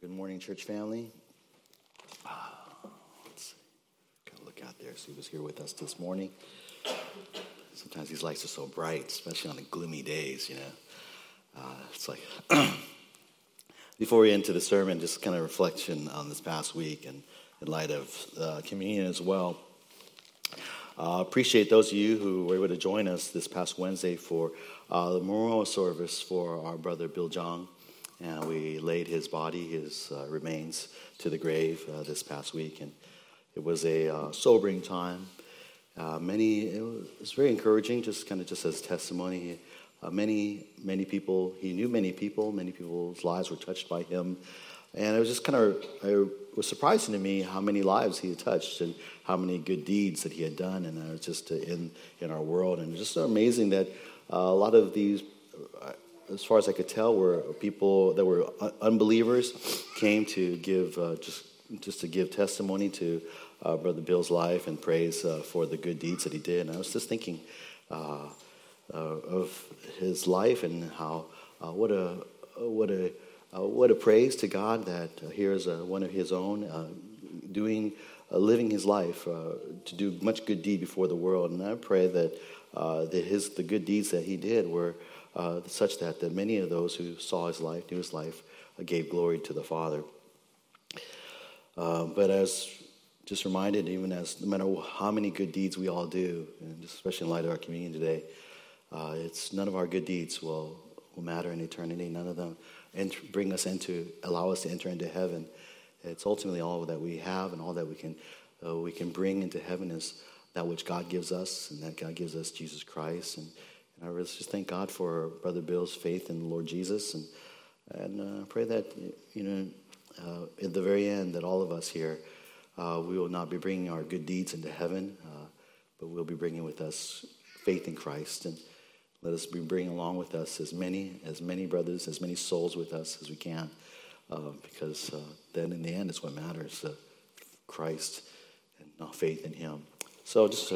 Good morning, church family. Let's see. Gotta look out there, see who's here with us this morning. Sometimes these lights are so bright, especially on the gloomy days, you know. Uh, it's like, before we into the sermon, just kind of reflection on this past week and in light of uh, communion as well. Uh, appreciate those of you who were able to join us this past Wednesday for uh, the memorial service for our brother Bill Jong and we laid his body, his uh, remains, to the grave uh, this past week, and it was a uh, sobering time. Uh, many, it was very encouraging, just kind of just as testimony. Uh, many, many people, he knew many people, many people's lives were touched by him, and it was just kind of, it was surprising to me how many lives he had touched and how many good deeds that he had done, and it was just in in our world, and just so amazing that a lot of these as far as I could tell, were people that were unbelievers came to give uh, just just to give testimony to uh, Brother Bill's life and praise uh, for the good deeds that he did. And I was just thinking uh, uh, of his life and how uh, what a what a what a praise to God that here's one of His own doing living his life to do much good deed before the world. And I pray that that his the good deeds that he did were uh, such that, that many of those who saw his life, knew his life, uh, gave glory to the Father. Uh, but as just reminded, even as no matter how many good deeds we all do, and especially in light of our communion today, uh, it's none of our good deeds will, will matter in eternity. None of them ent- bring us into, allow us to enter into heaven. It's ultimately all that we have and all that we can, uh, we can bring into heaven is that which God gives us, and that God gives us Jesus Christ. And I just thank God for Brother Bill's faith in the Lord Jesus and, and uh, pray that, you know, uh, at the very end, that all of us here, uh, we will not be bringing our good deeds into heaven, uh, but we'll be bringing with us faith in Christ. And let us be bringing along with us as many, as many brothers, as many souls with us as we can, uh, because uh, then in the end, it's what matters Christ and not faith in Him. So just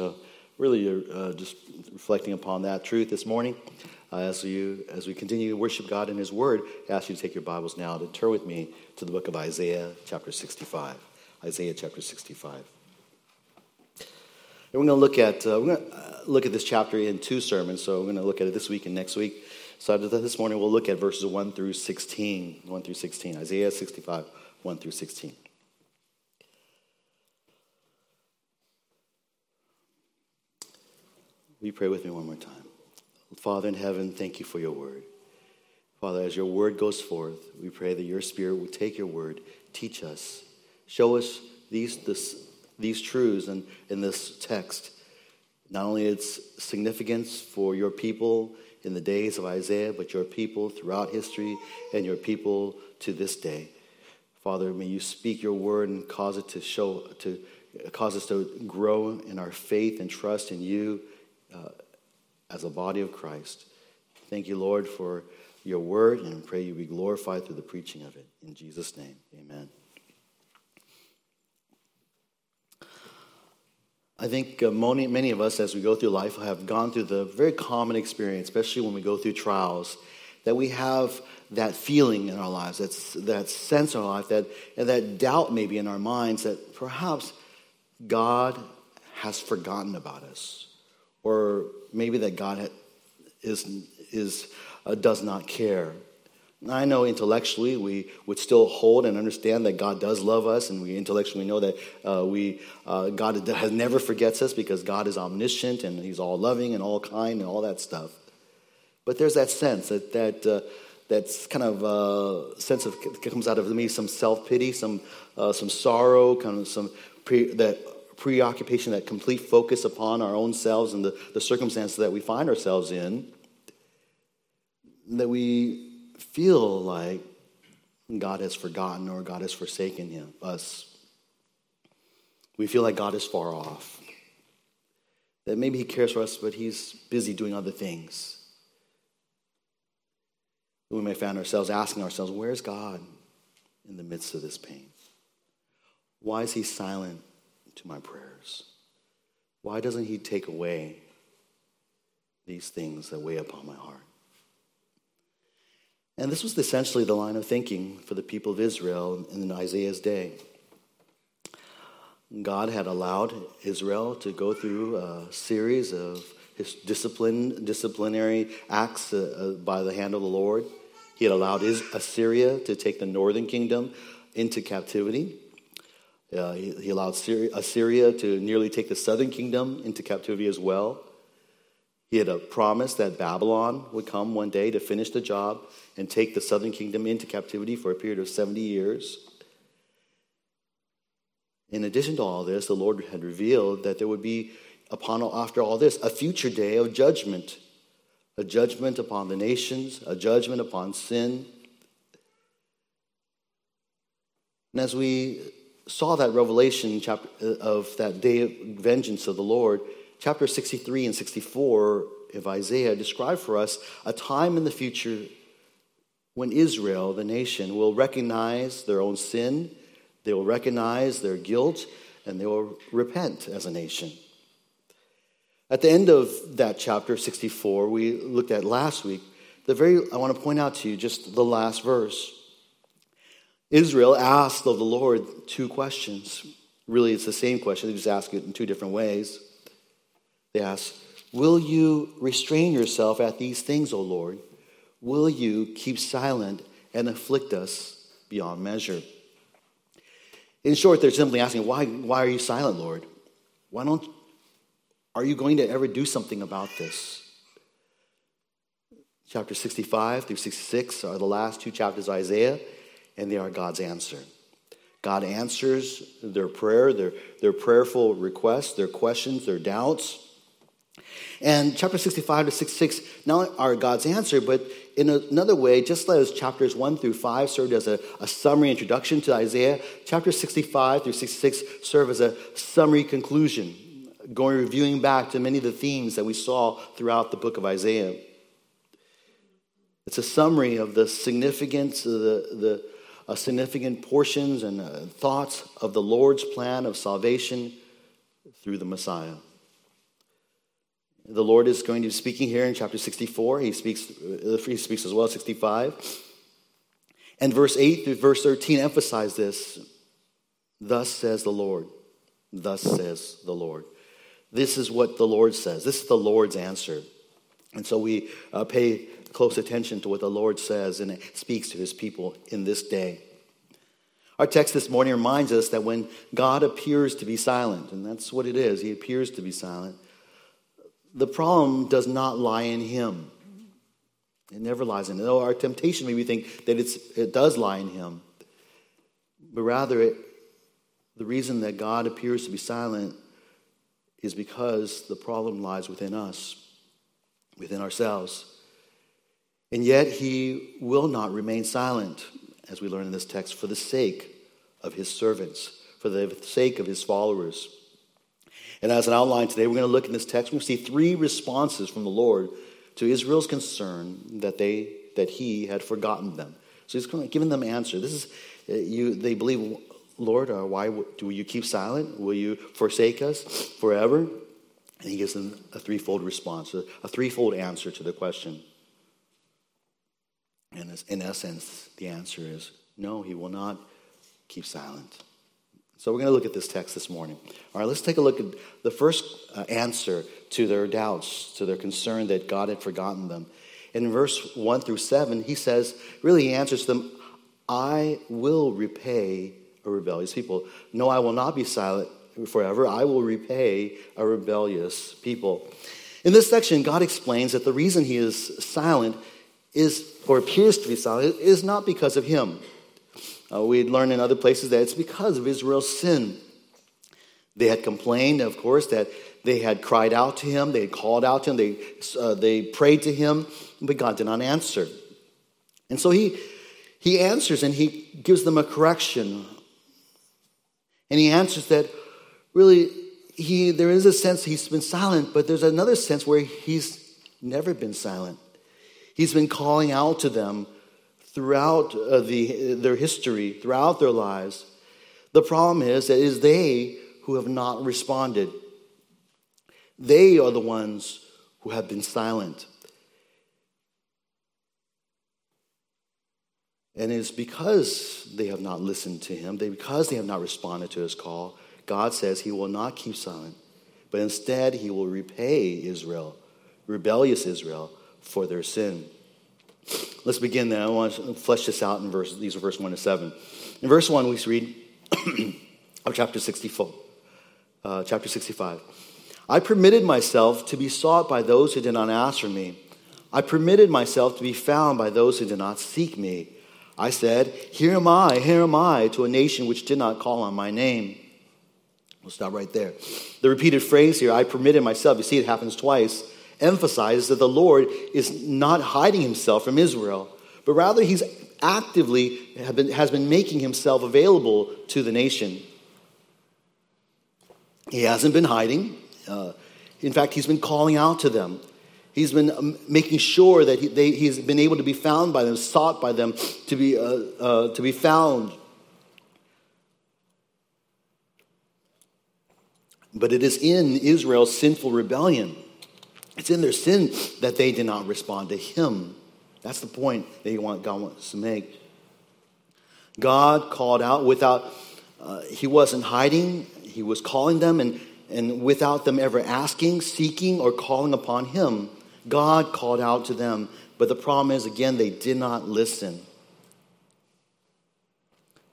really uh, just reflecting upon that truth this morning. Uh, as, you, as we continue to worship God in His Word, I ask you to take your Bibles now to turn with me to the book of Isaiah, chapter 65. Isaiah, chapter 65. And we're going to look at uh, we're going to uh, look at this chapter in two sermons. So we're going to look at it this week and next week. So this morning we'll look at verses 1 through 16. 1 through 16. Isaiah 65, 1 through 16. Will you pray with me one more time? Father in heaven, thank you for your word. Father, as your word goes forth, we pray that your spirit will take your word, teach us, show us these, this, these truths in, in this text. Not only its significance for your people in the days of Isaiah, but your people throughout history and your people to this day. Father, may you speak your word and cause it to show, to cause us to grow in our faith and trust in you uh, as a body of Christ. Thank you, Lord, for your word, and pray you be glorified through the preaching of it. In Jesus' name, amen. I think uh, many, many of us, as we go through life, have gone through the very common experience, especially when we go through trials, that we have that feeling in our lives, that's, that sense in our life, that, and that doubt maybe in our minds that perhaps God has forgotten about us or maybe that God is, is, uh, does not care. I know intellectually we would still hold and understand that God does love us, and we intellectually know that uh, we, uh, God has never forgets us because God is omniscient and He's all loving and all kind and all that stuff. But there's that sense that that uh, that's kind of uh, sense of comes out of me some self pity, some uh, some sorrow, kind of some pre, that preoccupation, that complete focus upon our own selves and the, the circumstances that we find ourselves in, that we feel like God has forgotten or God has forsaken him, us. We feel like God is far off. That maybe he cares for us, but he's busy doing other things. We may find ourselves asking ourselves, where's God in the midst of this pain? Why is he silent to my prayers? Why doesn't He take away these things that weigh upon my heart? And this was essentially the line of thinking for the people of Israel in Isaiah's day. God had allowed Israel to go through a series of discipline, disciplinary acts uh, uh, by the hand of the Lord. He had allowed Assyria to take the northern kingdom into captivity. Uh, he, he, allowed Syria, Assyria to nearly take the southern kingdom into captivity as well. He had a promise that Babylon would come one day to finish the job and take the southern kingdom into captivity for a period of 70 years. In addition to all this, the Lord had revealed that there would be, upon after all this, a future day of judgment, a judgment upon the nations, a judgment upon sin. And as we saw that revelation chapter, uh, of that day of vengeance of the Lord, chapter 63 and 64 of Isaiah describe for us a time in the future when Israel, the nation, will recognize their own sin, they will recognize their guilt, and they will repent as a nation. At the end of that chapter 64, we looked at last week, the very I want to point out to you just the last verse. Israel asked of the Lord two questions. Really, it's the same question, they just ask it in two different ways. They ask, Will you restrain yourself at these things, O Lord? Will you keep silent and afflict us beyond measure? In short, they're simply asking, Why, why are you silent, Lord? Why don't are you going to ever do something about this? Chapter 65 through 66 are the last two chapters of Isaiah, and they are God's answer. God answers their prayer, their, their prayerful requests, their questions, their doubts. And chapter 65 to 66 not are God's answer, but in another way, just as chapters 1 through 5 served as a, a, summary introduction to Isaiah, chapter 65 through 66 serve as a summary conclusion, going reviewing back to many of the themes that we saw throughout the book of Isaiah. It's a summary of the significance, of the, the uh, significant portions and uh, thoughts of the Lord's plan of salvation through the Messiah. The Lord is going to be speaking here in chapter 64. He speaks, uh, he speaks as well, 65. And verse 8 through verse 13 emphasize this. Thus says the Lord. Thus says the Lord. This is what the Lord says. This is the Lord's answer. And so we uh, pay close attention to what the Lord says and speaks to his people in this day. Our text this morning reminds us that when God appears to be silent, and that's what it is, he appears to be silent, the problem does not lie in him. It never lies in him. Though our temptation may be think that it's, it does lie in him. But rather, it, the reason that God appears to be silent is because the problem lies within us, within ourselves. And yet, he will not remain silent, as we learn in this text, for the sake of his servants, for the sake of his followers. And as an outline today, we're going to look in this text. We're going to see three responses from the Lord to Israel's concern that they that He had forgotten them. So He's giving them answer. This is uh, you. They believe, Lord, uh, why do you keep silent? Will you forsake us forever? And He gives them a threefold response, a, a threefold answer to the question. And in essence, the answer is no. He will not keep silent. So we're going to look at this text this morning. All right, let's take a look at the first uh, answer to their doubts, to their concern that God had forgotten them. In verse 1 through 7, he says, really, he answers them, I will repay a rebellious people. No, I will not be silent forever. I will repay a rebellious people. In this section, God explains that the reason he is silent is, or appears to be silent, is not because of him. Uh, we had learned in other places that it's because of Israel's sin. They had complained, of course, that they had cried out to him, they had called out to him, they, uh, they prayed to him, but God did not answer. And so he, he answers and he gives them a correction. And he answers that really, he, there is a sense he's been silent, but there's another sense where he's never been silent. He's been calling out to them throughout uh, the, their history, throughout their lives. The problem is that it is they who have not responded. They are the ones who have been silent. And it's because they have not listened to him, they, because they have not responded to his call, God says he will not keep silent, but instead he will repay Israel, rebellious Israel, for their sin. Let's begin there. I want to flesh this out in verse, these are verse 1 to 7. In verse 1, we read of chapter 64, uh, chapter 65. I permitted myself to be sought by those who did not ask for me. I permitted myself to be found by those who did not seek me. I said, Here am I, here am I, to a nation which did not call on my name. We'll stop right there. The repeated phrase here, I permitted myself, you see it happens twice emphasizes that the Lord is not hiding himself from Israel, but rather he's actively been, has been making himself available to the nation. He hasn't been hiding. Uh, in fact, he's been calling out to them. He's been um, making sure that he, they, he's been able to be found by them, sought by them, to be, uh, uh, to be found. But it is in Israel's sinful rebellion it's in their sin that they did not respond to Him. That's the point that want, God wants to make. God called out without, uh, He wasn't hiding, He was calling them, and, and without them ever asking, seeking, or calling upon Him, God called out to them. But the problem is, again, they did not listen.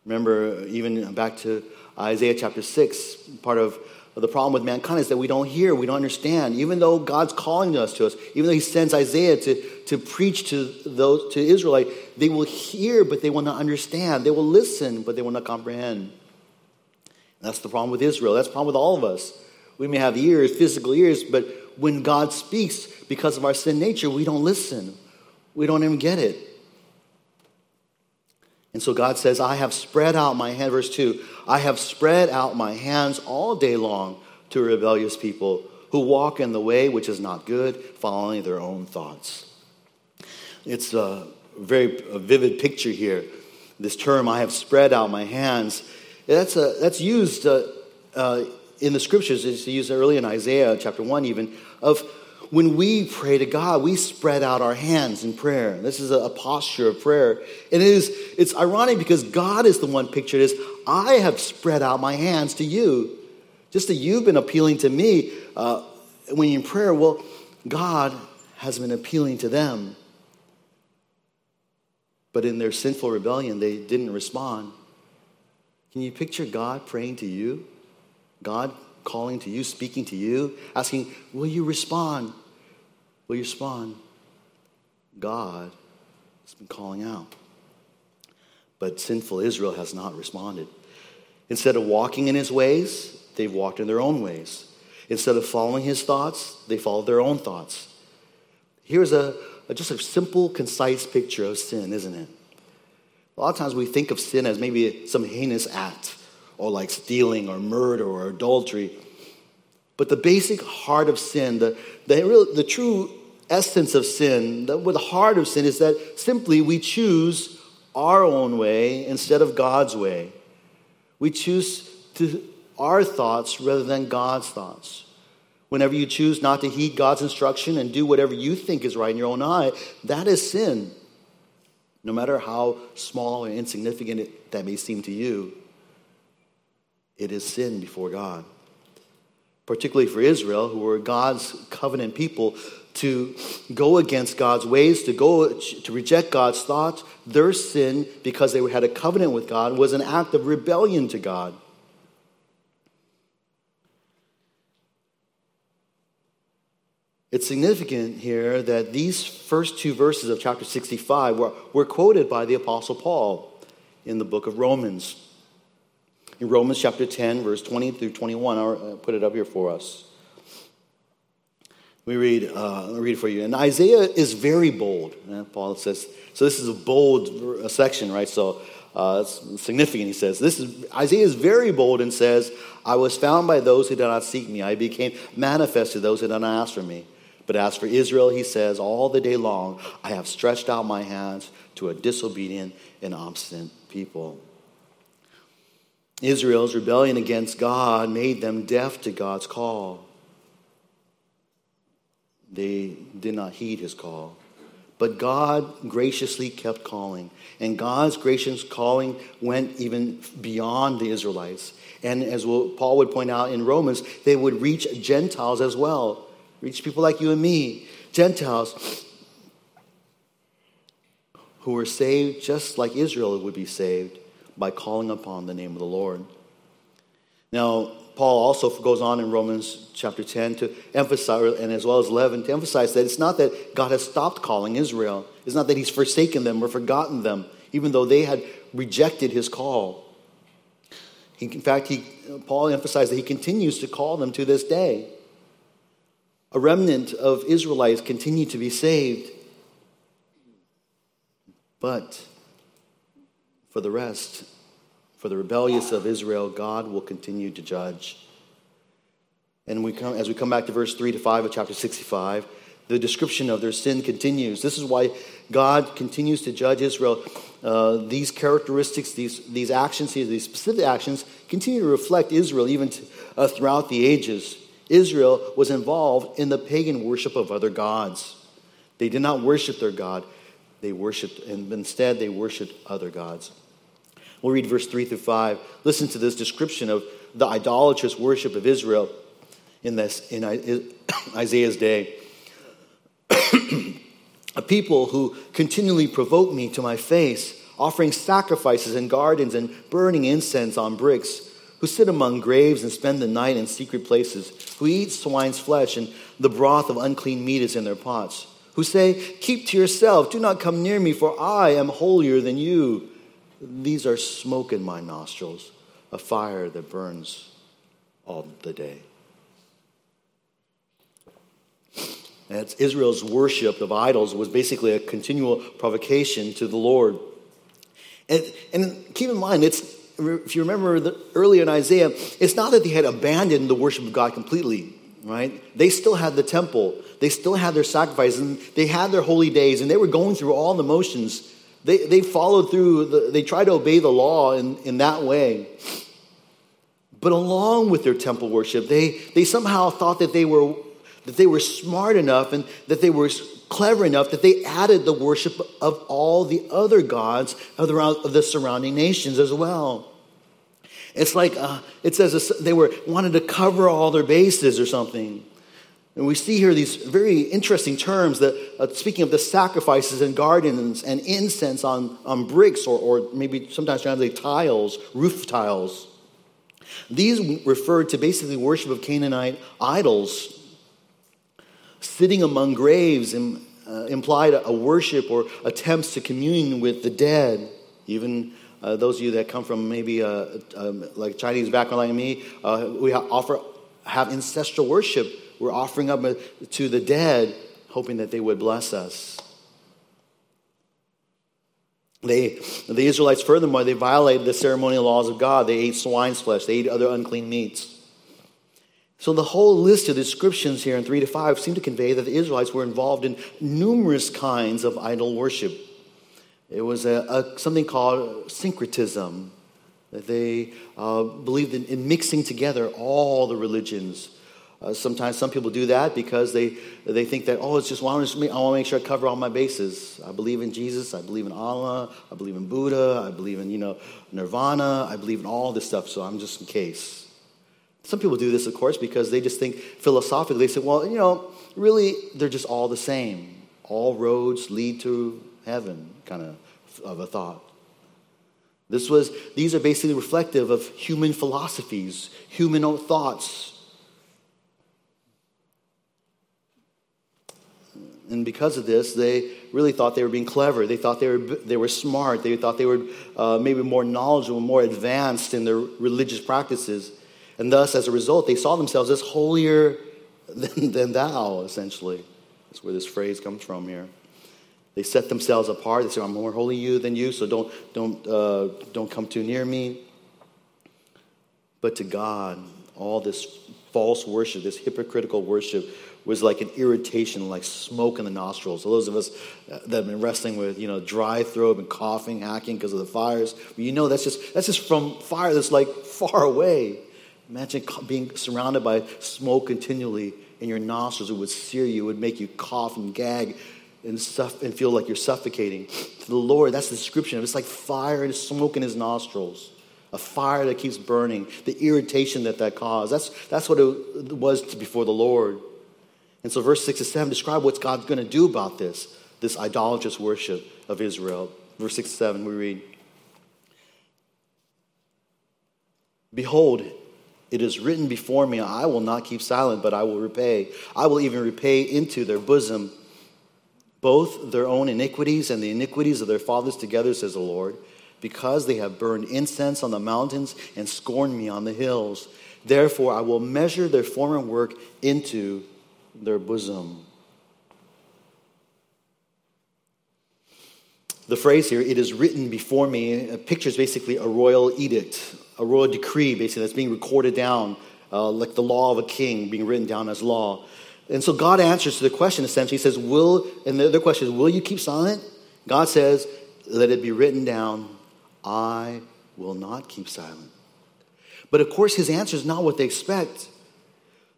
Remember, even back to Isaiah chapter 6, part of the problem with mankind is that we don't hear, we don't understand. Even though God's calling us to us, even though He sends Isaiah to, to preach to those to Israelite, they will hear, but they will not understand. They will listen, but they will not comprehend. And that's the problem with Israel. That's the problem with all of us. We may have ears, physical ears, but when God speaks, because of our sin nature, we don't listen. We don't even get it. And so God says, I have spread out my hand, verse 2, I have spread out my hands all day long to rebellious people who walk in the way which is not good, following their own thoughts. It's a very vivid picture here. This term, I have spread out my hands, that's, a, that's used uh, uh, in the scriptures. It's used early in Isaiah chapter 1, even, of when we pray to God, we spread out our hands in prayer. This is a, posture of prayer. And it is, it's ironic because God is the one pictured as, I have spread out my hands to you. Just that you've been appealing to me uh, when you're in prayer. Well, God has been appealing to them. But in their sinful rebellion, they didn't respond. Can you picture God praying to you? God calling to you, speaking to you, asking, Will you respond? Will you respond? God has been calling out. But sinful Israel has not responded. Instead of walking in his ways, they've walked in their own ways. Instead of following his thoughts, they followed their own thoughts. Here's a, a just a simple, concise picture of sin, isn't it? A lot of times we think of sin as maybe some heinous act, or like stealing, or murder, or adultery. But the basic heart of sin, the, the, real, the true essence of sin, the, the heart of sin is that simply we choose our own way instead of God's way. We choose to, our thoughts rather than God's thoughts. Whenever you choose not to heed God's instruction and do whatever you think is right in your own eye, that is sin. No matter how small or insignificant it, that may seem to you, it is sin before God particularly for Israel, who were God's covenant people, to go against God's ways, to go to reject God's thoughts, their sin, because they had a covenant with God, was an act of rebellion to God. It's significant here that these first two verses of chapter 65 were, were quoted by the Apostle Paul in the book of Romans in Romans chapter 10, verse 20 through 21. I'll uh, put it up here for us. We read, uh, I'll read it for you. And Isaiah is very bold. Paul says, so this is a bold section, right? So uh, it's significant, he says. This is, Isaiah is very bold and says, I was found by those who did not seek me. I became manifest to those who did not ask for me. But as for Israel, he says, all the day long, I have stretched out my hands to a disobedient and obstinate people. Israel's rebellion against God made them deaf to God's call. They did not heed his call. But God graciously kept calling. And God's gracious calling went even beyond the Israelites. And as Paul would point out in Romans, they would reach Gentiles as well, reach people like you and me, Gentiles who were saved just like Israel would be saved by calling upon the name of the Lord. Now, Paul also goes on in Romans chapter 10 to emphasize, and as well as 11, to emphasize that it's not that God has stopped calling Israel. It's not that he's forsaken them or forgotten them, even though they had rejected his call. He, in fact, he, Paul emphasized that he continues to call them to this day. A remnant of Israelites continue to be saved. But for the rest, for the rebellious of Israel, God will continue to judge. And we come, as we come back to verse 3 to 5 of chapter 65, the description of their sin continues. This is why God continues to judge Israel. Uh, these characteristics, these, these actions, these specific actions, continue to reflect Israel even to, uh, throughout the ages. Israel was involved in the pagan worship of other gods. They did not worship their God, they worshiped, and instead they worshiped other gods. We'll read verse 3 through 5. Listen to this description of the idolatrous worship of Israel in, this, in Isaiah's day. a people who continually provoke me to my face, offering sacrifices in gardens and burning incense on bricks, who sit among graves and spend the night in secret places, who eat swine's flesh and the broth of unclean meat is in their pots who say, Keep to yourself, do not come near me, for I am holier than you. These are smoke in my nostrils, a fire that burns all the day. That's Israel's worship of idols was basically a continual provocation to the Lord. And, and keep in mind, it's, if you remember the, earlier in Isaiah, it's not that they had abandoned the worship of God completely right? They still had the temple, they still had their sacrifices, and they had their holy days, and they were going through all the motions. They, they followed through, the, they tried to obey the law in, in that way. But along with their temple worship, they, they somehow thought that they, were, that they were smart enough and that they were clever enough that they added the worship of all the other gods of the, of the surrounding nations as well. It's like uh, it says they were wanted to cover all their bases or something. And we see here these very interesting terms that, uh, speaking of the sacrifices and gardens and incense on, on bricks or, or maybe sometimes translate tiles, roof tiles. These referred to basically worship of Canaanite idols. Sitting among graves uh, implied a, a worship or attempts to commune with the dead. Even uh, those of you that come from maybe a, uh, um, like Chinese background like me, uh, we offer have ancestral worship. We're offering up to the dead, hoping that they would bless us. They, the Israelites, furthermore, they violated the ceremonial laws of God. They ate swine's flesh. They ate other unclean meats. So the whole list of descriptions here in 3 to 5 seem to convey that the Israelites were involved in numerous kinds of idol worship. It was a, a something called syncretism. That they uh, believed in, in, mixing together all the religions. Uh, sometimes some people do that because they, they think that, oh, it's just, well, I want to make sure I cover all my bases. I believe in Jesus. I believe in Allah. I believe in Buddha. I believe in, you know, Nirvana. I believe in all this stuff, so I'm just in case. Some people do this, of course, because they just think philosophically, they say, well, you know, really, they're just all the same. All roads lead to heaven, kind of of a thought. This was, these are basically reflective of human philosophies, human thoughts. And because of this, they really thought they were being clever. They thought they were, they were smart. They thought they were uh, maybe more knowledgeable, more advanced in their religious practices. And thus, as a result, they saw themselves as holier than, than thou, essentially. That's where this phrase comes from here. They set themselves apart. They say, I'm more holy you than you, so don't, don't, uh, don't come too near me. But to God, all this false worship, this hypocritical worship, was like an irritation, like smoke in the nostrils. So those of us uh, that have been wrestling with, you know, dry throat and coughing, hacking because of the fires, you know that's just that's just from fire that's like far away. Imagine being surrounded by smoke continually in your nostrils. It would sear you, it would make you cough and gag and, suff- and feel like you're suffocating. To the Lord, that's the description of it. It's like fire and smoke in his nostrils, a fire that keeps burning, the irritation that that caused. That's, that's what it was before the Lord. And so, verse 6 to 7 describe what God's going to do about this, this idolatrous worship of Israel. Verse 6 to 7, we read Behold, it is written before me, I will not keep silent, but I will repay. I will even repay into their bosom both their own iniquities and the iniquities of their fathers together, says the Lord, because they have burned incense on the mountains and scorned me on the hills. Therefore, I will measure their former work into their bosom. The phrase here, it is written before me, pictures basically a royal edict, a royal decree, basically, that's being recorded down, uh, like the law of a king being written down as law. And so God answers to the question essentially. He says, Will, and the other question is, Will you keep silent? God says, Let it be written down, I will not keep silent. But of course, his answer is not what they expect.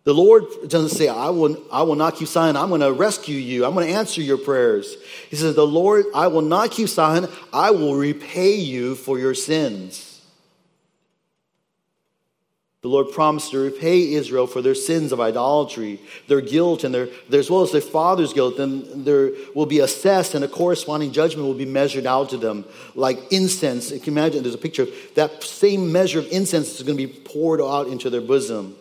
The Lord doesn't say, I will, I will not keep silent. I'm going to rescue you. I'm going to answer your prayers. He says, The Lord, I will not keep silent. I will repay you for your sins. The Lord promised to repay Israel for their sins of idolatry, their guilt, and their, as well as their father's guilt. Then there will be assessed, and a corresponding judgment will be measured out to them, like incense. You can imagine there's a picture of that same measure of incense is going to be poured out into their bosom.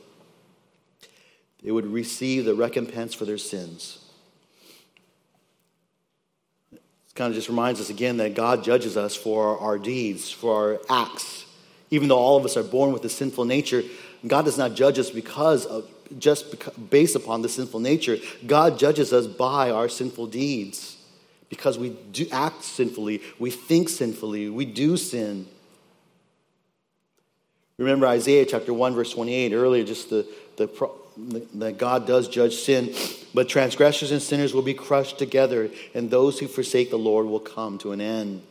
They would receive the recompense for their sins. It kind of just reminds us again that God judges us for our deeds, for our acts even though all of us are born with a sinful nature, God does not judge us because of just because, based upon the sinful nature. God judges us by our sinful deeds because we do act sinfully, we think sinfully, we do sin. Remember Isaiah chapter 1, verse 28, earlier, just the, the, that God does judge sin, but transgressors and sinners will be crushed together, and those who forsake the Lord will come to an end.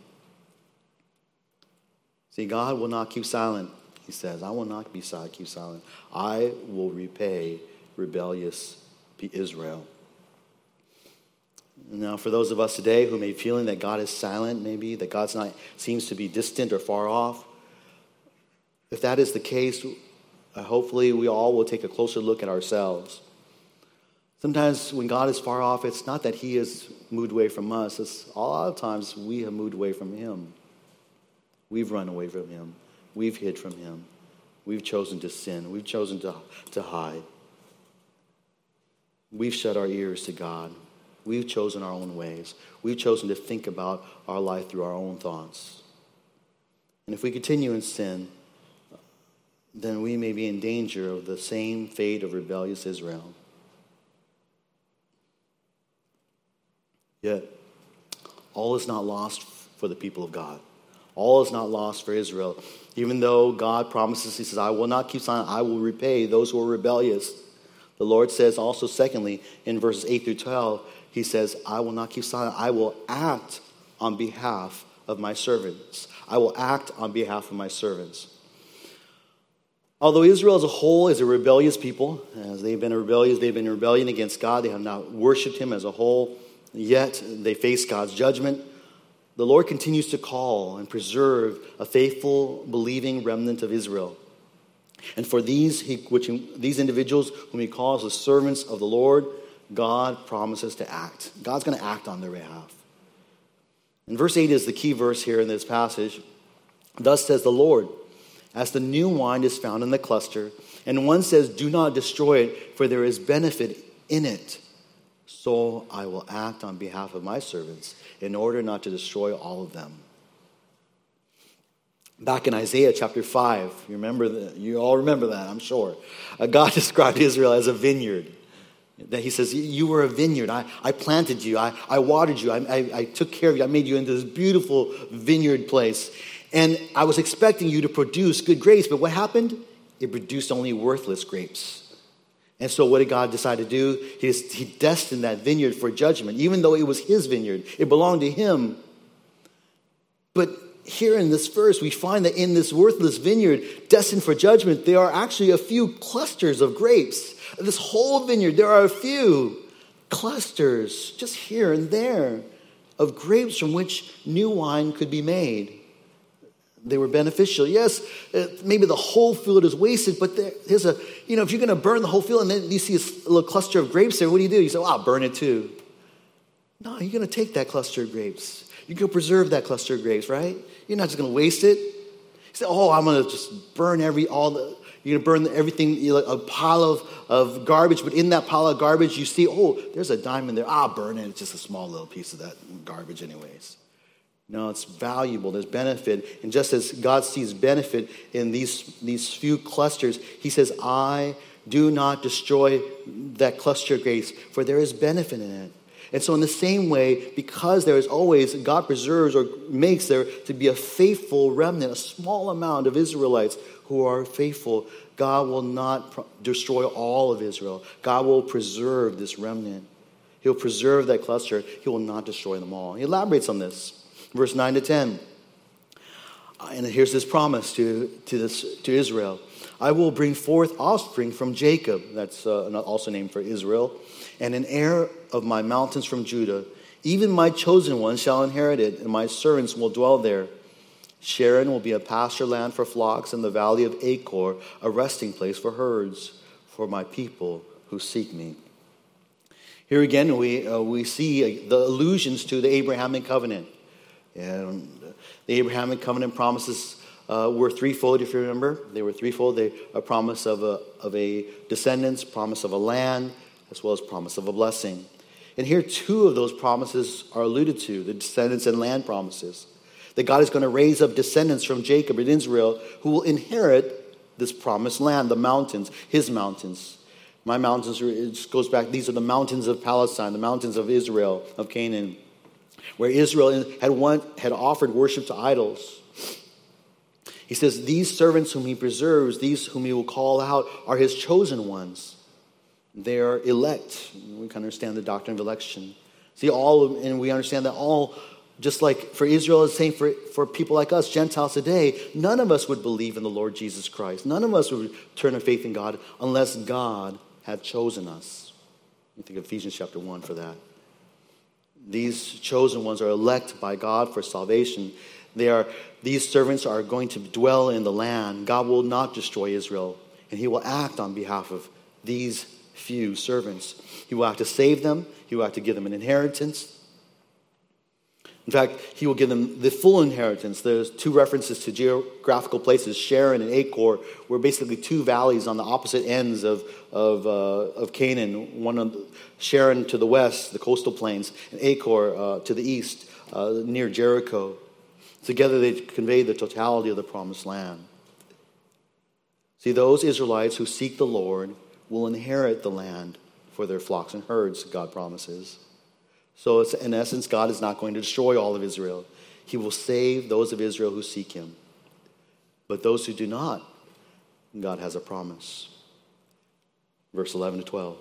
See, God will not keep silent. He says, I will not be silent, keep silent. I will repay rebellious Israel. Now, for those of us today who may be feeling that God is silent, maybe that God's not seems to be distant or far off, if that is the case, Uh, hopefully we all will take a closer look at ourselves. Sometimes when God is far off, it's not that He has moved away from us. It's a lot of times we have moved away from Him. We've run away from Him. We've hid from Him. We've chosen to sin. We've chosen to, to hide. We've shut our ears to God. We've chosen our own ways. We've chosen to think about our life through our own thoughts. And if we continue in sin, then we may be in danger of the same fate of rebellious Israel. Yet, all is not lost for the people of God. All is not lost for Israel. Even though God promises, He says, I will not keep silent, I will repay those who are rebellious. The Lord says also, secondly, in verses 8 through 12, He says, I will not keep silent, I will act on behalf of my servants. I will act on behalf of my servants. Although Israel as a whole is a rebellious people, as they've been rebellious, they've been rebellion against God, they have not worshiped Him as a whole, yet they face God's judgment the Lord continues to call and preserve a faithful, believing remnant of Israel. And for these, he, which, these individuals whom he calls the servants of the Lord, God promises to act. God's going to act on their behalf. And verse 8 is the key verse here in this passage. Thus says the Lord, as the new wine is found in the cluster, and one says, Do not destroy it, for there is benefit in it so I will act on behalf of my servants in order not to destroy all of them. Back in Isaiah chapter 5, you remember that, you all remember that, I'm sure. Uh, God described Israel as a vineyard. That he says, You were a vineyard. I, I planted you. I, I watered you. I, I, I took care of you. I made you into this beautiful vineyard place. And I was expecting you to produce good grapes, but what happened? It produced only worthless grapes. And so, what did God decide to do? He, just, he destined that vineyard for judgment, even though it was his vineyard, it belonged to him. But here in this verse, we find that in this worthless vineyard, destined for judgment, there are actually a few clusters of grapes. This whole vineyard, there are a few clusters just here and there of grapes from which new wine could be made. They were beneficial. Yes, uh, maybe the whole field is wasted, but there's a, you know, if you're going to burn the whole field and then you see a little cluster of grapes there, what do you do? You say, well, I'll burn it too. No, you're going to take that cluster of grapes. You go preserve that cluster of grapes, right? You're not just going to waste it. You say, oh, I'm going to just burn every, all the, you're going to burn everything, you a pile of, of garbage, but in that pile of garbage, you see, oh, there's a diamond there. I'll burn it. It's just a small little piece of that garbage, anyways. No, it's valuable. There's benefit. And just as God sees benefit in these, these few clusters, He says, I do not destroy that cluster of grace, for there is benefit in it. And so, in the same way, because there is always, God preserves or makes there to be a faithful remnant, a small amount of Israelites who are faithful, God will not destroy all of Israel. God will preserve this remnant. He'll preserve that cluster. He will not destroy them all. He elaborates on this. Verse 9 to 10. And here's this promise to, to, this, to Israel I will bring forth offspring from Jacob, that's uh, also named for Israel, and an heir of my mountains from Judah. Even my chosen ones shall inherit it, and my servants will dwell there. Sharon will be a pasture land for flocks, and the valley of Achor a resting place for herds, for my people who seek me. Here again, we, uh, we see uh, the allusions to the Abrahamic covenant. And the Abrahamic covenant promises uh, were threefold, if you remember. They were threefold. They, a promise of a, of a descendants, promise of a land, as well as promise of a blessing. And here, two of those promises are alluded to the descendants and land promises. That God is going to raise up descendants from Jacob and Israel who will inherit this promised land, the mountains, his mountains. My mountains, it goes back, these are the mountains of Palestine, the mountains of Israel, of Canaan, where Israel had, one, had offered worship to idols. He says, These servants whom he preserves, these whom he will call out, are his chosen ones. They are elect. We can understand the doctrine of election. See, all, and we understand that all, just like for Israel, is same for, for people like us, Gentiles today, none of us would believe in the Lord Jesus Christ. None of us would turn our faith in God unless God had chosen us. You think of Ephesians chapter 1 for that. These chosen ones are elect by God for salvation. They are, these servants are going to dwell in the land. God will not destroy Israel, and He will act on behalf of these few servants. He will have to save them, He will have to give them an inheritance. In fact, he will give them the full inheritance. There's two references to geographical places, Sharon and Achor, were basically two valleys on the opposite ends of, of, uh, of Canaan. One on Sharon to the west, the coastal plains, and Achor uh, to the east, uh, near Jericho. Together they convey the totality of the promised land. See, those Israelites who seek the Lord will inherit the land for their flocks and herds, God promises. So, in essence, God is not going to destroy all of Israel. He will save those of Israel who seek Him. But those who do not, God has a promise. Verse 11 to 12.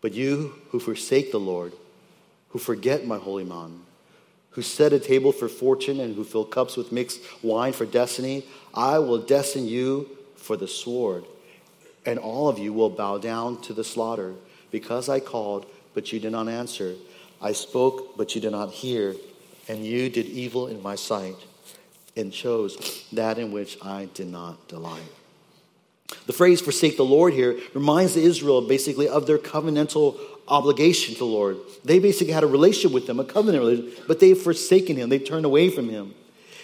But you who forsake the Lord, who forget my holy mountain, who set a table for fortune and who fill cups with mixed wine for destiny, I will destine you for the sword, and all of you will bow down to the slaughter, because I called, but you did not answer I spoke, but you did not hear, and you did evil in my sight, and chose that in which I did not delight. The phrase forsake the Lord here reminds Israel basically of their covenantal obligation to the Lord. They basically had a relationship with him, a covenant relationship, but they've forsaken him. They turned away from him.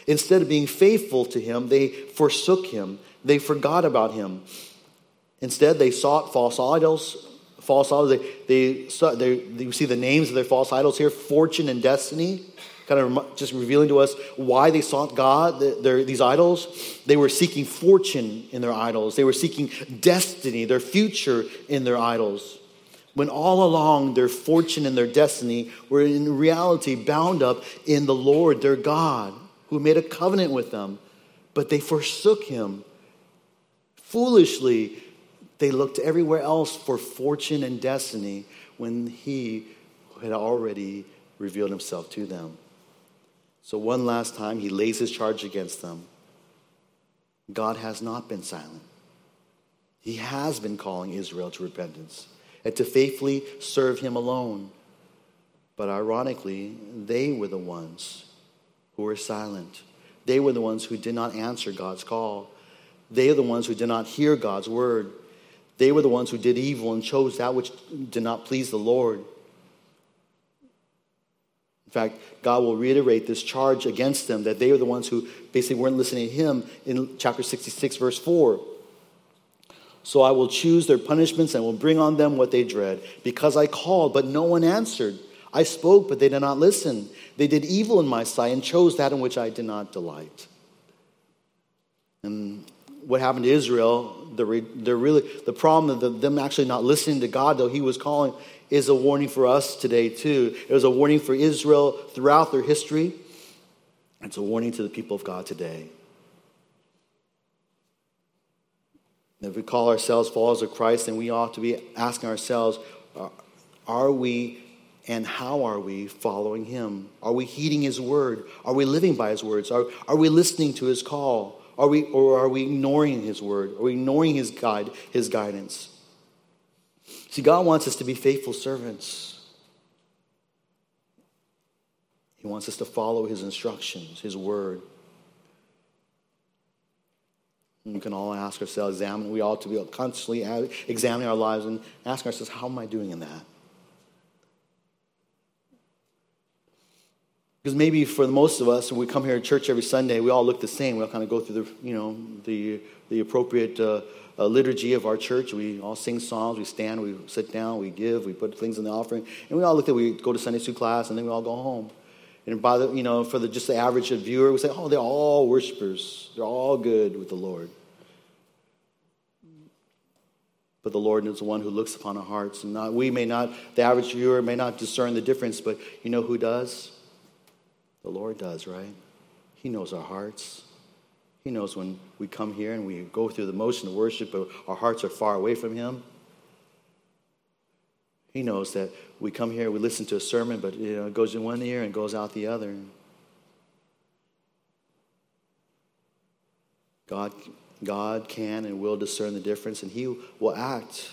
Instead of being faithful to him, they forsook him. They forgot about him. Instead, they sought false idols, false idols. They, they, they, they see the names of their false idols here fortune and destiny, kind of just revealing to us why they sought God, their, these idols. They were seeking fortune in their idols, they were seeking destiny, their future in their idols. When all along their fortune and their destiny were in reality bound up in the Lord, their God, who made a covenant with them, but they forsook him. Foolishly, they looked everywhere else for fortune and destiny when he had already revealed himself to them. So, one last time, he lays his charge against them. God has not been silent. He has been calling Israel to repentance. and to faithfully serve him alone. But ironically, they were the ones who were silent. They were the ones who did not answer God's call. They are the ones who did not hear God's word. They were the ones who did evil and chose that which did not please the Lord. In fact, God will reiterate this charge against them that they are the ones who basically weren't listening to Him in chapter 66, verse 4. So I will choose their punishments and will bring on them what they dread. Because I called, but no one answered. I spoke, but they did not listen. They did evil in my sight and chose that in which I did not delight. And what happened to Israel, the, the, really, the problem of them actually not listening to God, though He was calling, is a warning for us today, too. It was a warning for Israel throughout their history. It's a warning to the people of God today. If we call ourselves followers of Christ, then we ought to be asking ourselves uh, are we and how are we following Him? Are we heeding His word? Are we living by His words? Are, are we listening to His call? Are we, or are we ignoring His word? Are we ignoring His guide, His guidance? See, God wants us to be faithful servants. He wants us to follow His instructions, His word. And we can all ask ourselves, examine, we ought to be constantly examining our lives and ask ourselves, how am I doing in that? Because maybe for the most of us, when we come here to church every Sunday, we all look the same. We all kind of go through the, you know, the, the appropriate uh, uh, liturgy of our church. We all sing songs, we stand, we sit down, we give, we put things in the offering. And we all look at, we go to Sunday school class, and then we all go home. And by the, you know, for the, just the average viewer, we say, oh, they're all worshipers. They're all good with the Lord. But the Lord is the one who looks upon our hearts. And not, we may not, the average viewer may not discern the difference, but you know who does? The Lord does, right? He knows our hearts. He knows when we come here and we go through the motion of worship, but our hearts are far away from Him. He knows that we come here, we listen to a sermon, but you know, it goes in one ear and goes out the other. God, God can and will discern the difference, and He will act.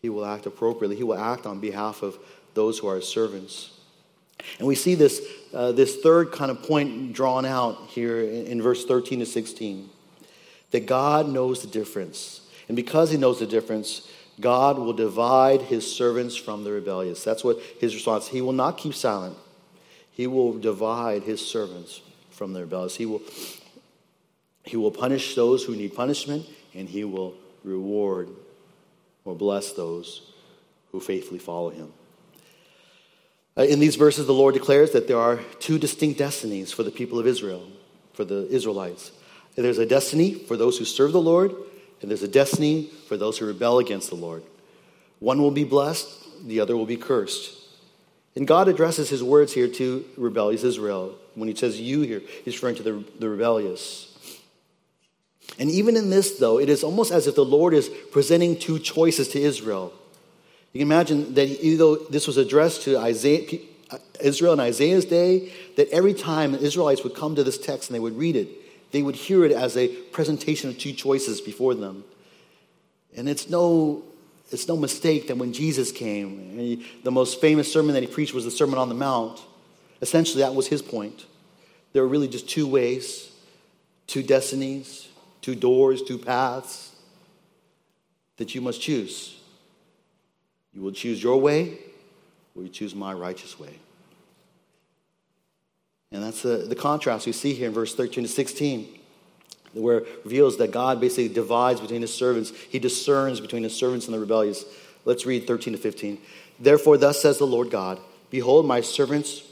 He will act appropriately. He will act on behalf of those who are His servants. And we see this, uh, this third kind of point drawn out here in, in verse 13 to 16 that God knows the difference. And because he knows the difference, God will divide his servants from the rebellious. That's what his response. He will not keep silent. He will divide his servants from the rebellious. He will, he will punish those who need punishment, and he will reward or bless those who faithfully follow him. Uh, in these verses, the Lord declares that there are two distinct destinies for the people of Israel, for the Israelites. And there's a destiny for those who serve the Lord, and there's a destiny for those who rebel against the Lord. One will be blessed, the other will be cursed. And God addresses his words here to rebellious Israel. When he says you here, he's referring to the, the rebellious. And even in this, though, it is almost as if the Lord is presenting two choices to Israel. You can imagine that even though this was addressed to Isaiah, Israel in Isaiah's day, that every time the Israelites would come to this text and they would read it, they would hear it as a presentation of two choices before them. And it's no, it's no mistake that when Jesus came, he, the most famous sermon that he preached was the Sermon on the Mount. Essentially, that was his point. There were really just two ways, two destinies, two doors, two paths that you must choose. You will choose your way, or you choose my righteous way. And that's the, the contrast we see here in verse 13 to 16, where it reveals that God basically divides between his servants. He discerns between his servants and the rebellious. Let's read 13 to 15. Therefore, thus says the Lord God Behold, my servants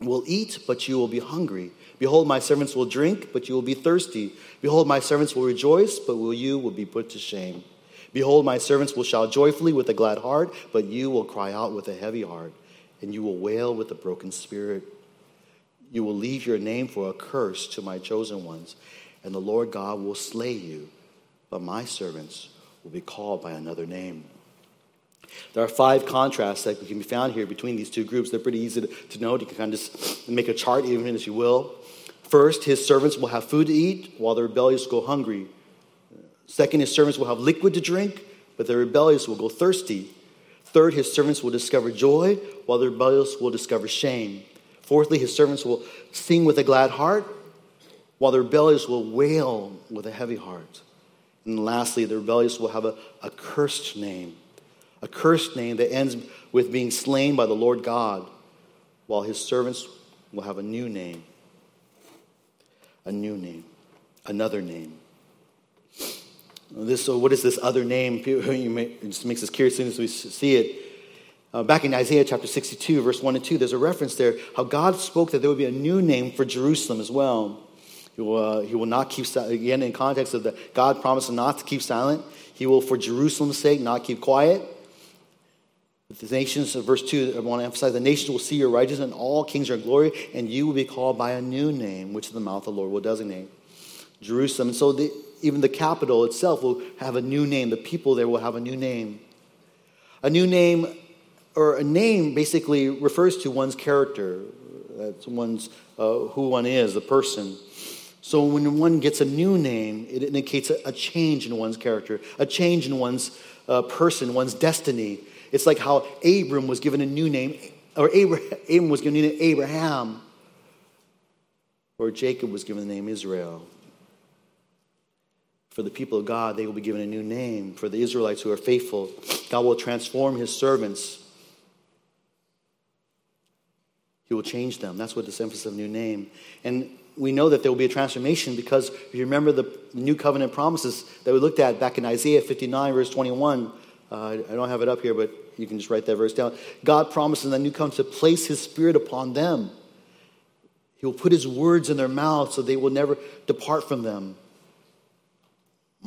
will eat, but you will be hungry. Behold, my servants will drink, but you will be thirsty. Behold, my servants will rejoice, but will you will be put to shame. Behold, my servants will shout joyfully with a glad heart, but you will cry out with a heavy heart, and you will wail with a broken spirit. You will leave your name for a curse to my chosen ones, and the Lord God will slay you, but my servants will be called by another name. There are five contrasts that can be found here between these two groups. They're pretty easy to, note. You can kind of just make a chart, even as you will. First, his servants will have food to eat, while the rebellious go hungry. Second, his servants will have liquid to drink, but the rebellious will go thirsty. Third, his servants will discover joy, while the rebellious will discover shame. Fourthly, his servants will sing with a glad heart, while the rebellious will wail with a heavy heart. And lastly, the rebellious will have a, a cursed name, a cursed name that ends with being slain by the Lord God, while his servants will have a new name. A new name, another name. This, so what is this other name? It just makes us curious as soon as we see it. Uh, back in Isaiah chapter 62, verse 1 and 2, there's a reference there how God spoke that there would be a new name for Jerusalem as well. He will, uh, he will not keep silent. Again, in context of the God promised not to keep silent. He will, for Jerusalem's sake, not keep quiet. The nations, verse 2, I want to emphasize the nations will see your righteousness and all kings in glory, and you will be called by a new name, which the mouth of the Lord will designate. Jerusalem. And so the, even the capital itself will have a new name. The people there will have a new name. A new name, or a name basically refers to one's character. That's one's, uh, who one is, the person. So when one gets a new name, it indicates a, a change in one's character, a change in one's uh, person, one's destiny. It's like how Abram was given a new name, or Abram was given a name Abraham, or Jacob was given the name Israel. For the people of God, they will be given a new name. For the Israelites who are faithful, God will transform his servants. He will change them. That's what this emphasis of new name. And we know that there will be a transformation because if you remember the new covenant promises that we looked at back in Isaiah 59, verse 21. Uh, I don't have it up here, but you can just write that verse down. God promises in the new covenant to place his spirit upon them. He will put his words in their mouth so they will never depart from them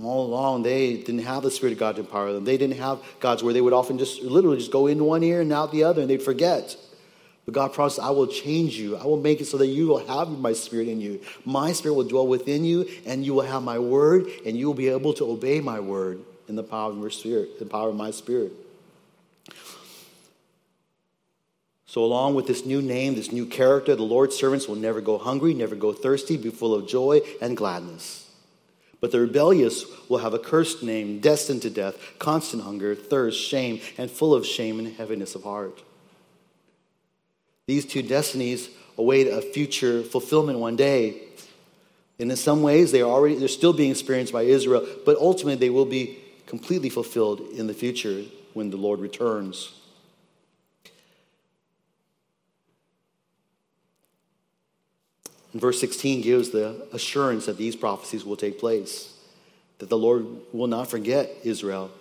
all along they didn't have the spirit of god to empower them. They didn't have god's word. They would often just literally just go in one ear and out the other and they'd forget. But god promised i will change you. I will make it so that you will have my spirit in you. My spirit will dwell within you and you will have my word and you will be able to obey my word in the power of your spirit in the power of my spirit. So, along with this new name, this new character, the Lord's servants will never go hungry, never go thirsty, be full of joy and gladness. But the rebellious will have a cursed name, destined to death, constant hunger, thirst, shame, and full of shame and heaviness of heart. These two destinies await a future fulfillment one day. And in some ways, they are already they're still being experienced by Israel, but ultimately they will be completely fulfilled in the future when the Lord returns. And verse 16 gives the assurance that these prophecies will take place, that the Lord will not forget Israel,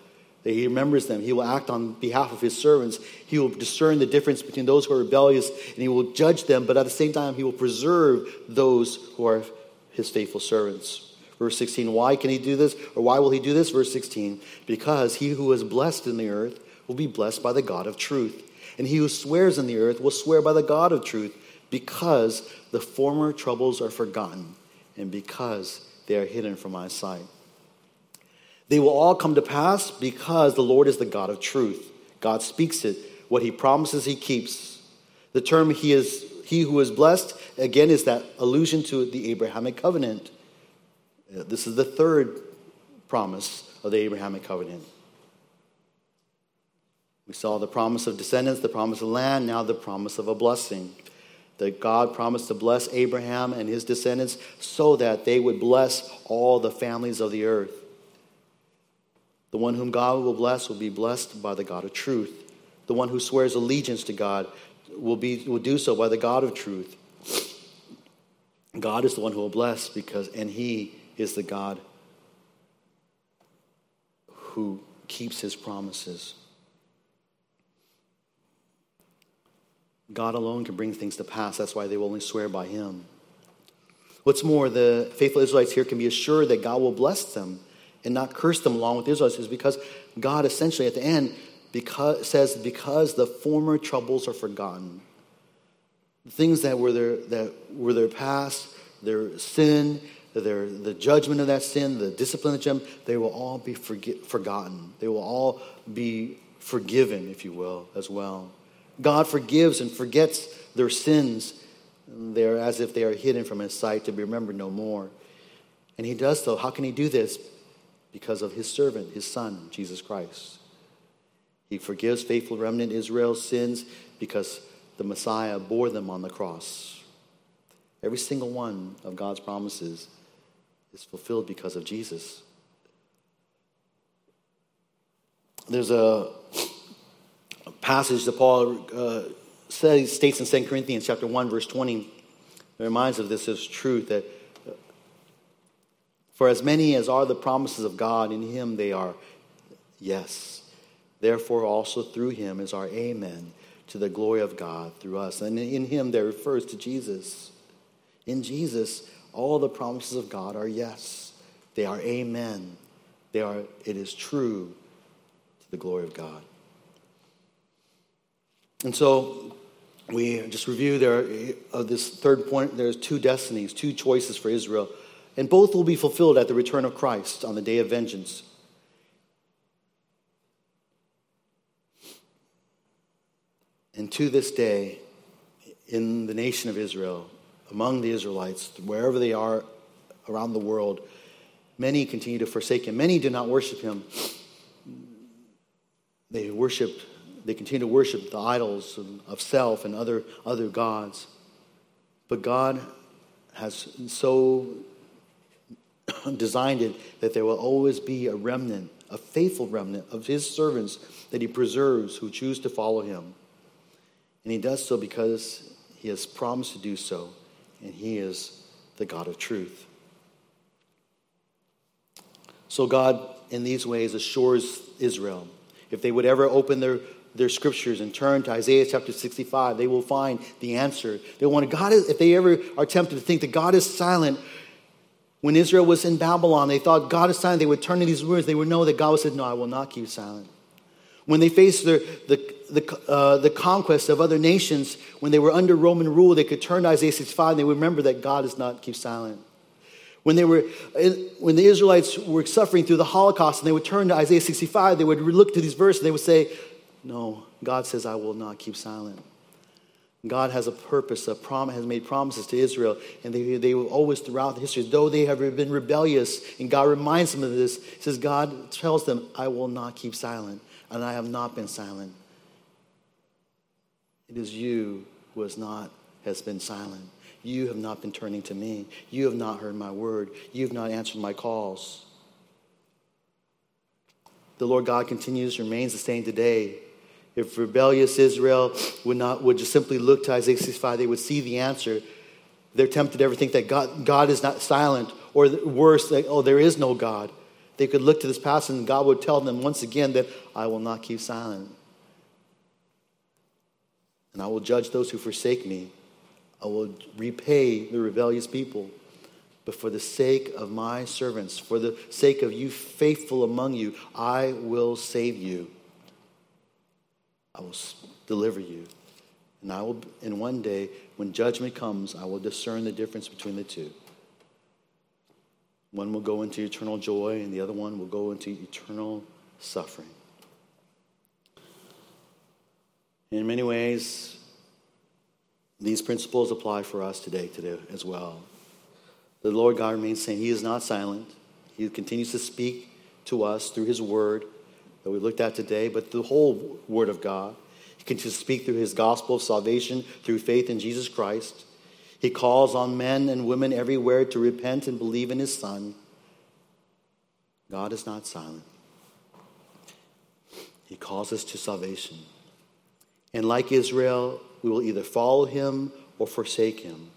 that he remembers them. He will act on behalf of his servants. He will discern the difference between those who are rebellious and he will judge them, but at the same time, he will preserve those who are his faithful servants. Verse 16, why can he do this? Or why will he do this? Verse 16, because he who is blessed in the earth will be blessed by the God of truth. And he who swears in the earth will swear by the God of truth because the former troubles are forgotten and because they are hidden from my sight. They will all come to pass because the Lord is the God of truth. God speaks it. What he promises, he keeps. The term he is he who is blessed, again, is that allusion to the Abrahamic covenant. Uh, this is the third promise of the Abrahamic covenant. We saw the promise of descendants, the promise of land, now the promise of a blessing that God promised to bless Abraham and his descendants so that they would bless all the families of the earth. The one whom God will bless will be blessed by the God of truth. The one who swears allegiance to God will, be, will do so by the God of truth. God is the one who will bless because, and He is the God who keeps His promises. God alone can bring things to pass. That's why they will only swear by Him. What's more, the faithful Israelites here can be assured that God will bless them and not curse them along with the Israelites, is because God essentially at the end because, says, because the former troubles are forgotten. The things that were their, that were their past, their sin, their, the judgment of that sin, the discipline of them, they will all be forget, forgotten. They will all be forgiven, if you will, as well. God forgives and forgets their sins. They're as if they are hidden from his sight to be remembered no more. And he does so. How can he do this? because of his servant, his son, Jesus Christ. He forgives faithful remnant Israel's sins because the Messiah bore them on the cross. Every single one of God's promises is fulfilled because of Jesus. There's a passage that Paul uh, says, states in 2 Corinthians chapter 1, verse 20. It reminds us of this as truth that for as many as are the promises of God, in him they are yes. Therefore, also through him is our amen to the glory of God through us. And in him, that refers to Jesus. In Jesus, all the promises of God are yes. They are amen. They are, it is true to the glory of God. And so we just review there of this third point, there's two destinies, two choices for Israel and both will be fulfilled at the return of Christ on the day of vengeance. And to this day, in the nation of Israel, among the Israelites, wherever they are around the world, many continue to forsake him. Many do not worship him. They worship, they continue to worship the idols of self and other, other gods. But God has so designed it that there will always be a remnant, a faithful remnant of his servants that he preserves who choose to follow him. And he does so because he has promised to do so, and he is the God of truth. So, God, in these ways, assures Israel if they would ever open their, their scriptures and turn to Isaiah chapter 65, they will find the answer. They want God, if they ever are tempted to think that God is silent, when Israel was in Babylon, they thought God is silent. They would turn to these words. They would know that God said, No, I will not keep silent. When they faced the, the, the, uh, the conquest of other nations, when they were under Roman rule, they could turn to Isaiah 65 and they would remember that God does not keep silent. When, they were, when the Israelites were suffering through the Holocaust and they would turn to Isaiah 65, they would look to these verses and they would say, No, God says, I will not keep silent. God has a purpose, a prom- has made promises to Israel, and they, they will always throughout the history, though they have been rebellious, and God reminds them of this, says, God tells them, I will not keep silent, and I have not been silent. It is you who has not has been silent. You have not been turning to me. You have not heard my word. You have not answered my calls. The Lord God continues, remains the same today. If rebellious Israel would not would just simply look to Isaiah 65, they would see the answer. They're tempted to ever think that God, God is not silent, or worse, like, oh, there is no God. They could look to this passage and God would tell them once again that I will not keep silent. And I will judge those who forsake me. I will repay the rebellious people. But for the sake of my servants, for the sake of you faithful among you, I will save you. I will deliver you. And I will, and one day, when judgment comes, I will discern the difference between the two. One will go into eternal joy, and the other one will go into eternal suffering. In many ways, these principles apply for us today, today as well. The Lord God remains saying He is not silent. He continues to speak to us through His Word that we looked at today, but the whole Word of God. He continues to speak through his gospel of salvation through faith in Jesus Christ. He calls on men and women everywhere to repent and believe in his Son. God is not silent. He calls us to salvation. And like Israel, we will either follow him or forsake him.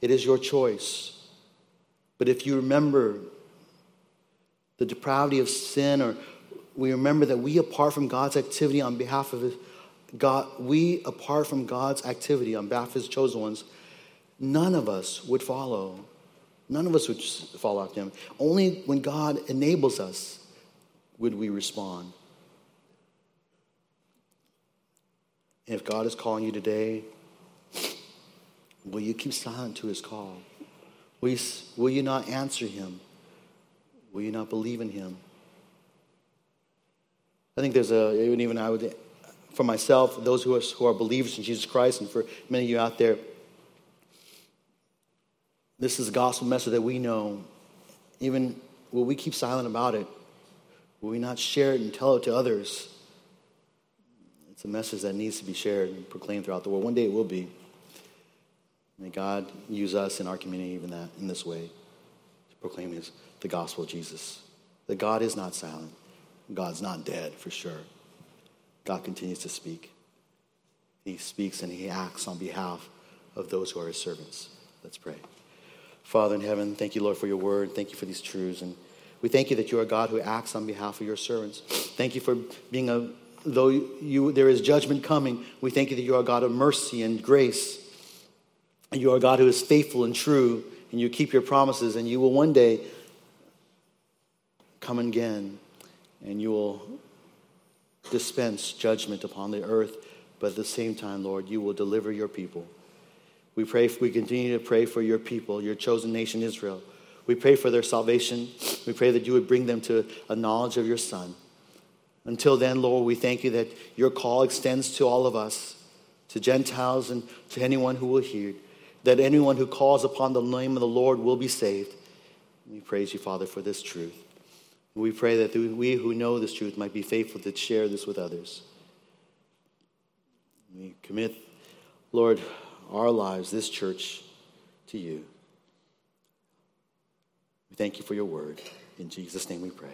It is your choice. But if you remember the depravity of sin or we remember that we, apart from God's activity on behalf of God, we, apart from God's activity on behalf of his chosen ones, none of us would follow. None of us would follow after him. Only when God enables us would we respond. And if God is calling you today, will you keep silent to his call? Will you, will you not answer him? Will you not believe in him? I think there's a, even, even I would, for myself, those who are, who are believers in Jesus Christ, and for many of you out there, this is a gospel message that we know. Even will we keep silent about it? Will we not share it and tell it to others? It's a message that needs to be shared and proclaimed throughout the world. One day it will be. May God use us in our community even that in this way to proclaim his, the gospel of Jesus. That God is not silent. God's not dead for sure. God continues to speak. He speaks and he acts on behalf of those who are his servants. Let's pray. Father in heaven, thank you, Lord, for your word. Thank you for these truths. And we thank you that you are God who acts on behalf of your servants. Thank you for being a, though you, there is judgment coming, we thank you that you are God of mercy and grace. And you are God who is faithful and true, and you keep your promises, and you will one day come again, and you will dispense judgment upon the earth, but at the same time, Lord, you will deliver your people. We pray, we continue to pray for your people, your chosen nation, Israel. We pray for their salvation. We pray that you would bring them to a knowledge of your Son. Until then, Lord, we thank you that your call extends to all of us, to Gentiles and to anyone who will hear, that anyone who calls upon the name of the Lord will be saved. We praise you, Father, for this truth. We pray that we who know this truth might be faithful to share this with others. We commit, Lord, our lives, this church, to you. We thank you for your word. In Jesus' name we pray.